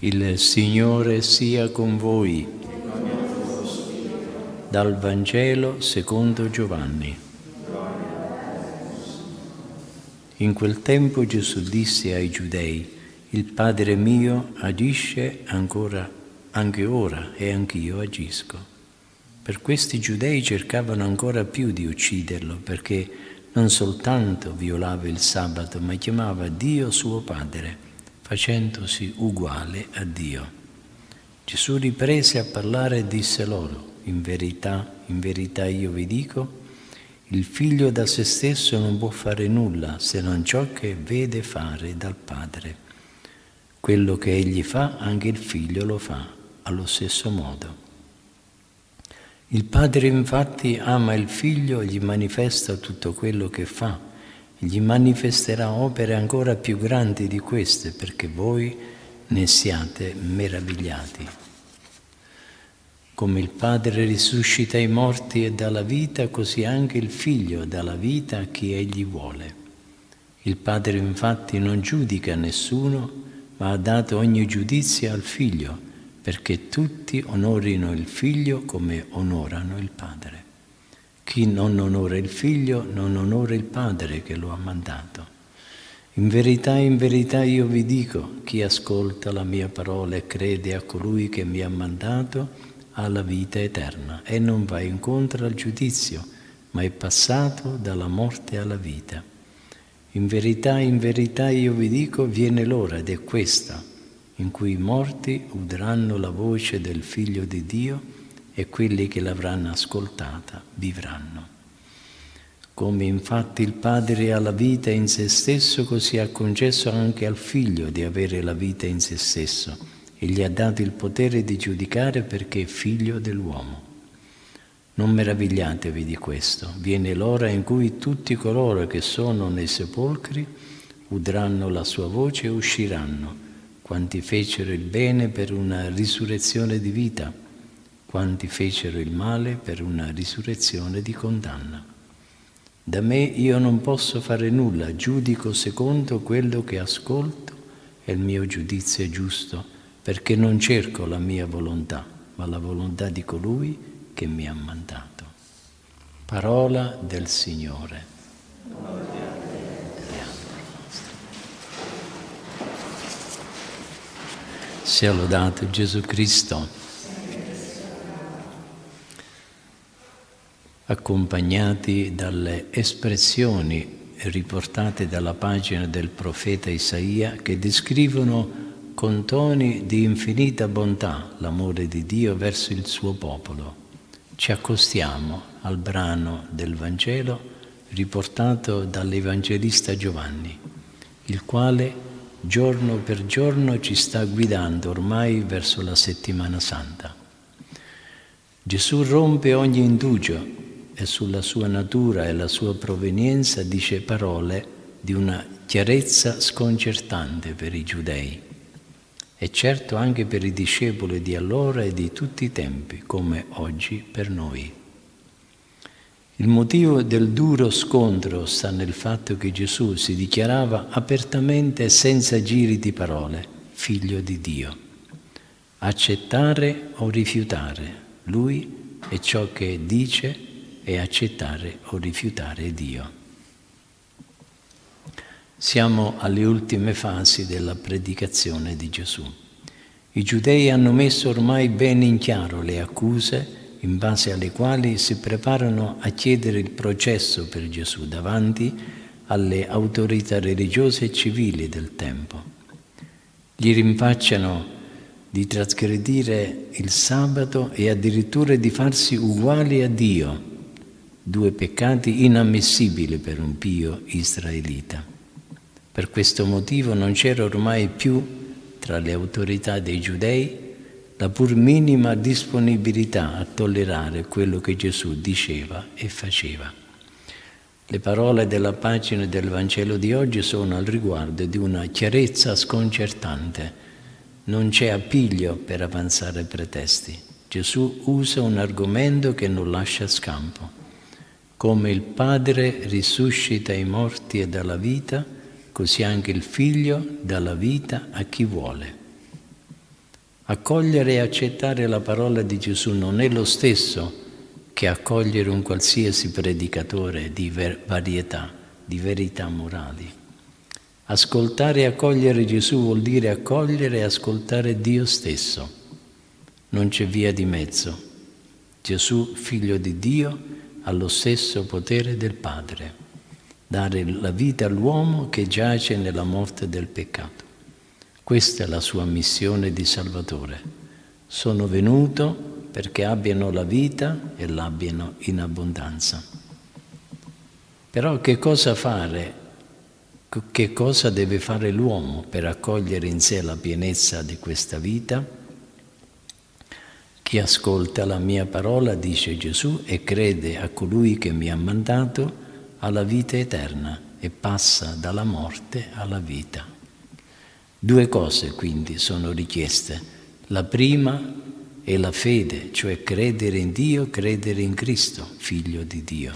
Il Signore sia con voi. Dal Vangelo secondo Giovanni. In quel tempo Gesù disse ai giudei, il Padre mio agisce ancora, anche ora e anch'io agisco. Per questi giudei cercavano ancora più di ucciderlo perché non soltanto violava il sabato, ma chiamava Dio suo Padre facendosi uguale a Dio. Gesù riprese a parlare e disse loro, in verità, in verità io vi dico, il figlio da se stesso non può fare nulla se non ciò che vede fare dal Padre. Quello che egli fa, anche il figlio lo fa allo stesso modo. Il Padre infatti ama il figlio e gli manifesta tutto quello che fa gli manifesterà opere ancora più grandi di queste perché voi ne siate meravigliati. Come il Padre risuscita i morti e dà la vita, così anche il Figlio dà la vita a chi egli vuole. Il Padre infatti non giudica nessuno, ma ha dato ogni giudizio al Figlio, perché tutti onorino il Figlio come onorano il Padre. Chi non onora il figlio non onora il padre che lo ha mandato. In verità, in verità io vi dico, chi ascolta la mia parola e crede a colui che mi ha mandato ha la vita eterna e non va incontro al giudizio, ma è passato dalla morte alla vita. In verità, in verità io vi dico, viene l'ora ed è questa, in cui i morti udranno la voce del Figlio di Dio e quelli che l'avranno ascoltata vivranno. Come infatti il Padre ha la vita in se stesso, così ha concesso anche al Figlio di avere la vita in se stesso e gli ha dato il potere di giudicare perché è figlio dell'uomo. Non meravigliatevi di questo, viene l'ora in cui tutti coloro che sono nei sepolcri udranno la sua voce e usciranno, quanti fecero il bene per una risurrezione di vita quanti fecero il male per una risurrezione di condanna. Da me io non posso fare nulla, giudico secondo quello che ascolto e il mio giudizio è giusto, perché non cerco la mia volontà, ma la volontà di colui che mi ha mandato. Parola del Signore. Sia lodato Gesù Cristo. Accompagnati dalle espressioni riportate dalla pagina del profeta Isaia che descrivono con toni di infinita bontà l'amore di Dio verso il suo popolo. Ci accostiamo al brano del Vangelo riportato dall'Evangelista Giovanni, il quale giorno per giorno ci sta guidando ormai verso la settimana santa. Gesù rompe ogni indugio e sulla sua natura e la sua provenienza dice parole di una chiarezza sconcertante per i giudei e certo anche per i discepoli di allora e di tutti i tempi, come oggi per noi. Il motivo del duro scontro sta nel fatto che Gesù si dichiarava apertamente e senza giri di parole, figlio di Dio. Accettare o rifiutare, lui è ciò che dice e accettare o rifiutare Dio. Siamo alle ultime fasi della predicazione di Gesù. I giudei hanno messo ormai bene in chiaro le accuse in base alle quali si preparano a chiedere il processo per Gesù davanti alle autorità religiose e civili del tempo. Gli rinfacciano di trasgredire il sabato e addirittura di farsi uguali a Dio due peccati inammissibili per un pio israelita. Per questo motivo non c'era ormai più tra le autorità dei giudei la pur minima disponibilità a tollerare quello che Gesù diceva e faceva. Le parole della pagina del Vangelo di oggi sono al riguardo di una chiarezza sconcertante. Non c'è appiglio per avanzare pretesti. Gesù usa un argomento che non lascia scampo. Come il Padre risuscita i morti e dà la vita, così anche il Figlio dà la vita a chi vuole. Accogliere e accettare la parola di Gesù non è lo stesso che accogliere un qualsiasi predicatore di varietà, di verità morali. Ascoltare e accogliere Gesù vuol dire accogliere e ascoltare Dio stesso. Non c'è via di mezzo. Gesù, figlio di Dio, ha lo stesso potere del Padre, dare la vita all'uomo che giace nella morte del peccato. Questa è la sua missione di Salvatore. Sono venuto perché abbiano la vita e l'abbiano in abbondanza. Però che cosa fare? Che cosa deve fare l'uomo per accogliere in sé la pienezza di questa vita? Chi ascolta la mia parola, dice Gesù, e crede a colui che mi ha mandato, ha la vita eterna e passa dalla morte alla vita. Due cose quindi sono richieste. La prima è la fede, cioè credere in Dio, credere in Cristo, figlio di Dio.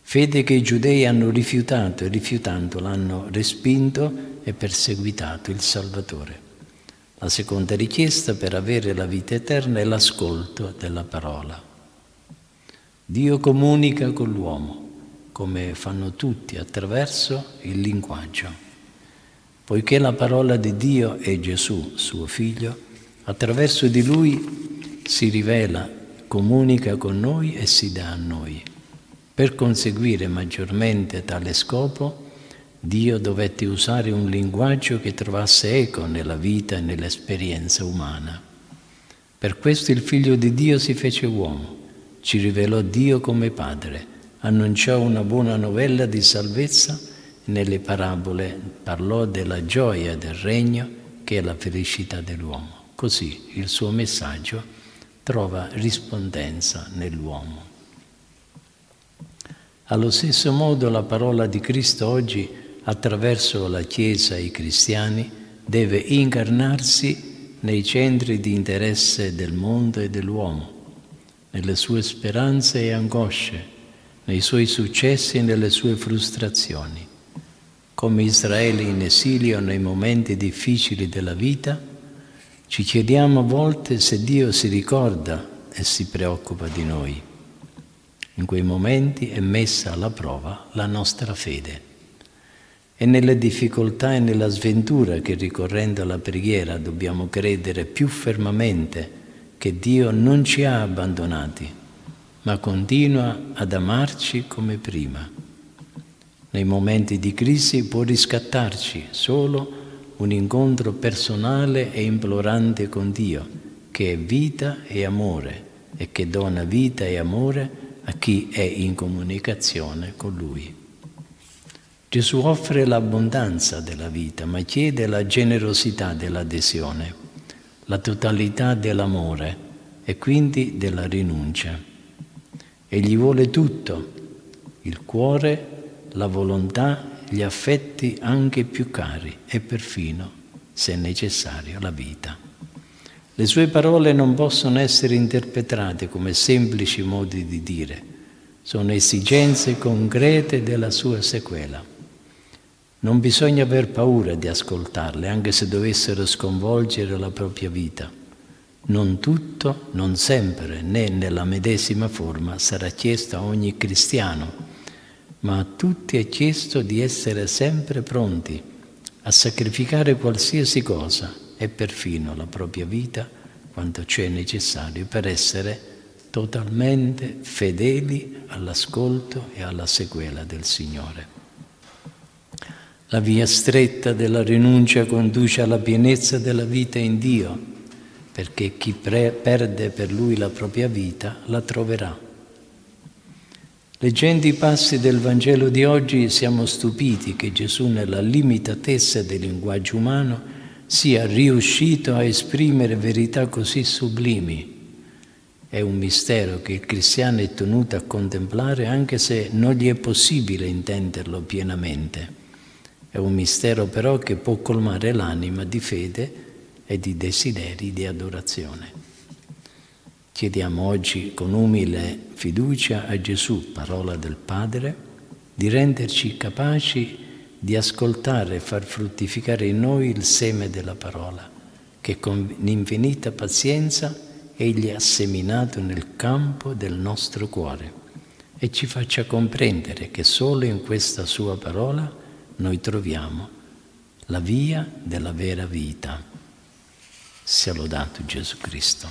Fede che i giudei hanno rifiutato e rifiutando l'hanno respinto e perseguitato il Salvatore. La seconda richiesta per avere la vita eterna è l'ascolto della parola. Dio comunica con l'uomo, come fanno tutti, attraverso il linguaggio. Poiché la parola di Dio è Gesù, suo figlio, attraverso di lui si rivela, comunica con noi e si dà a noi. Per conseguire maggiormente tale scopo, Dio dovette usare un linguaggio che trovasse eco nella vita e nell'esperienza umana. Per questo il Figlio di Dio si fece uomo, ci rivelò Dio come Padre, annunciò una buona novella di salvezza nelle parabole parlò della gioia del regno che è la felicità dell'uomo. Così il suo messaggio trova rispondenza nell'uomo. Allo stesso modo la parola di Cristo oggi, attraverso la Chiesa e i cristiani, deve incarnarsi nei centri di interesse del mondo e dell'uomo, nelle sue speranze e angosce, nei suoi successi e nelle sue frustrazioni come Israele in esilio nei momenti difficili della vita, ci chiediamo a volte se Dio si ricorda e si preoccupa di noi. In quei momenti è messa alla prova la nostra fede. È nelle difficoltà e nella sventura che ricorrendo alla preghiera dobbiamo credere più fermamente che Dio non ci ha abbandonati, ma continua ad amarci come prima nei momenti di crisi può riscattarci solo un incontro personale e implorante con Dio, che è vita e amore e che dona vita e amore a chi è in comunicazione con Lui. Gesù offre l'abbondanza della vita, ma chiede la generosità dell'adesione, la totalità dell'amore e quindi della rinuncia. Egli vuole tutto, il cuore la volontà, gli affetti anche più cari e perfino, se necessario, la vita. Le sue parole non possono essere interpretate come semplici modi di dire, sono esigenze concrete della sua sequela. Non bisogna aver paura di ascoltarle, anche se dovessero sconvolgere la propria vita. Non tutto, non sempre, né nella medesima forma sarà chiesto a ogni cristiano ma a tutti è chiesto di essere sempre pronti a sacrificare qualsiasi cosa e perfino la propria vita quanto c'è necessario per essere totalmente fedeli all'ascolto e alla sequela del Signore. La via stretta della rinuncia conduce alla pienezza della vita in Dio, perché chi pre- perde per Lui la propria vita la troverà Leggendo i passi del Vangelo di oggi siamo stupiti che Gesù nella limitatezza del linguaggio umano sia riuscito a esprimere verità così sublimi. È un mistero che il cristiano è tenuto a contemplare anche se non gli è possibile intenderlo pienamente. È un mistero però che può colmare l'anima di fede e di desideri di adorazione. Chiediamo oggi con umile fiducia a Gesù, parola del Padre, di renderci capaci di ascoltare e far fruttificare in noi il seme della parola, che con infinita pazienza Egli ha seminato nel campo del nostro cuore e ci faccia comprendere che solo in questa Sua parola noi troviamo la via della vera vita. Sia lodato Gesù Cristo.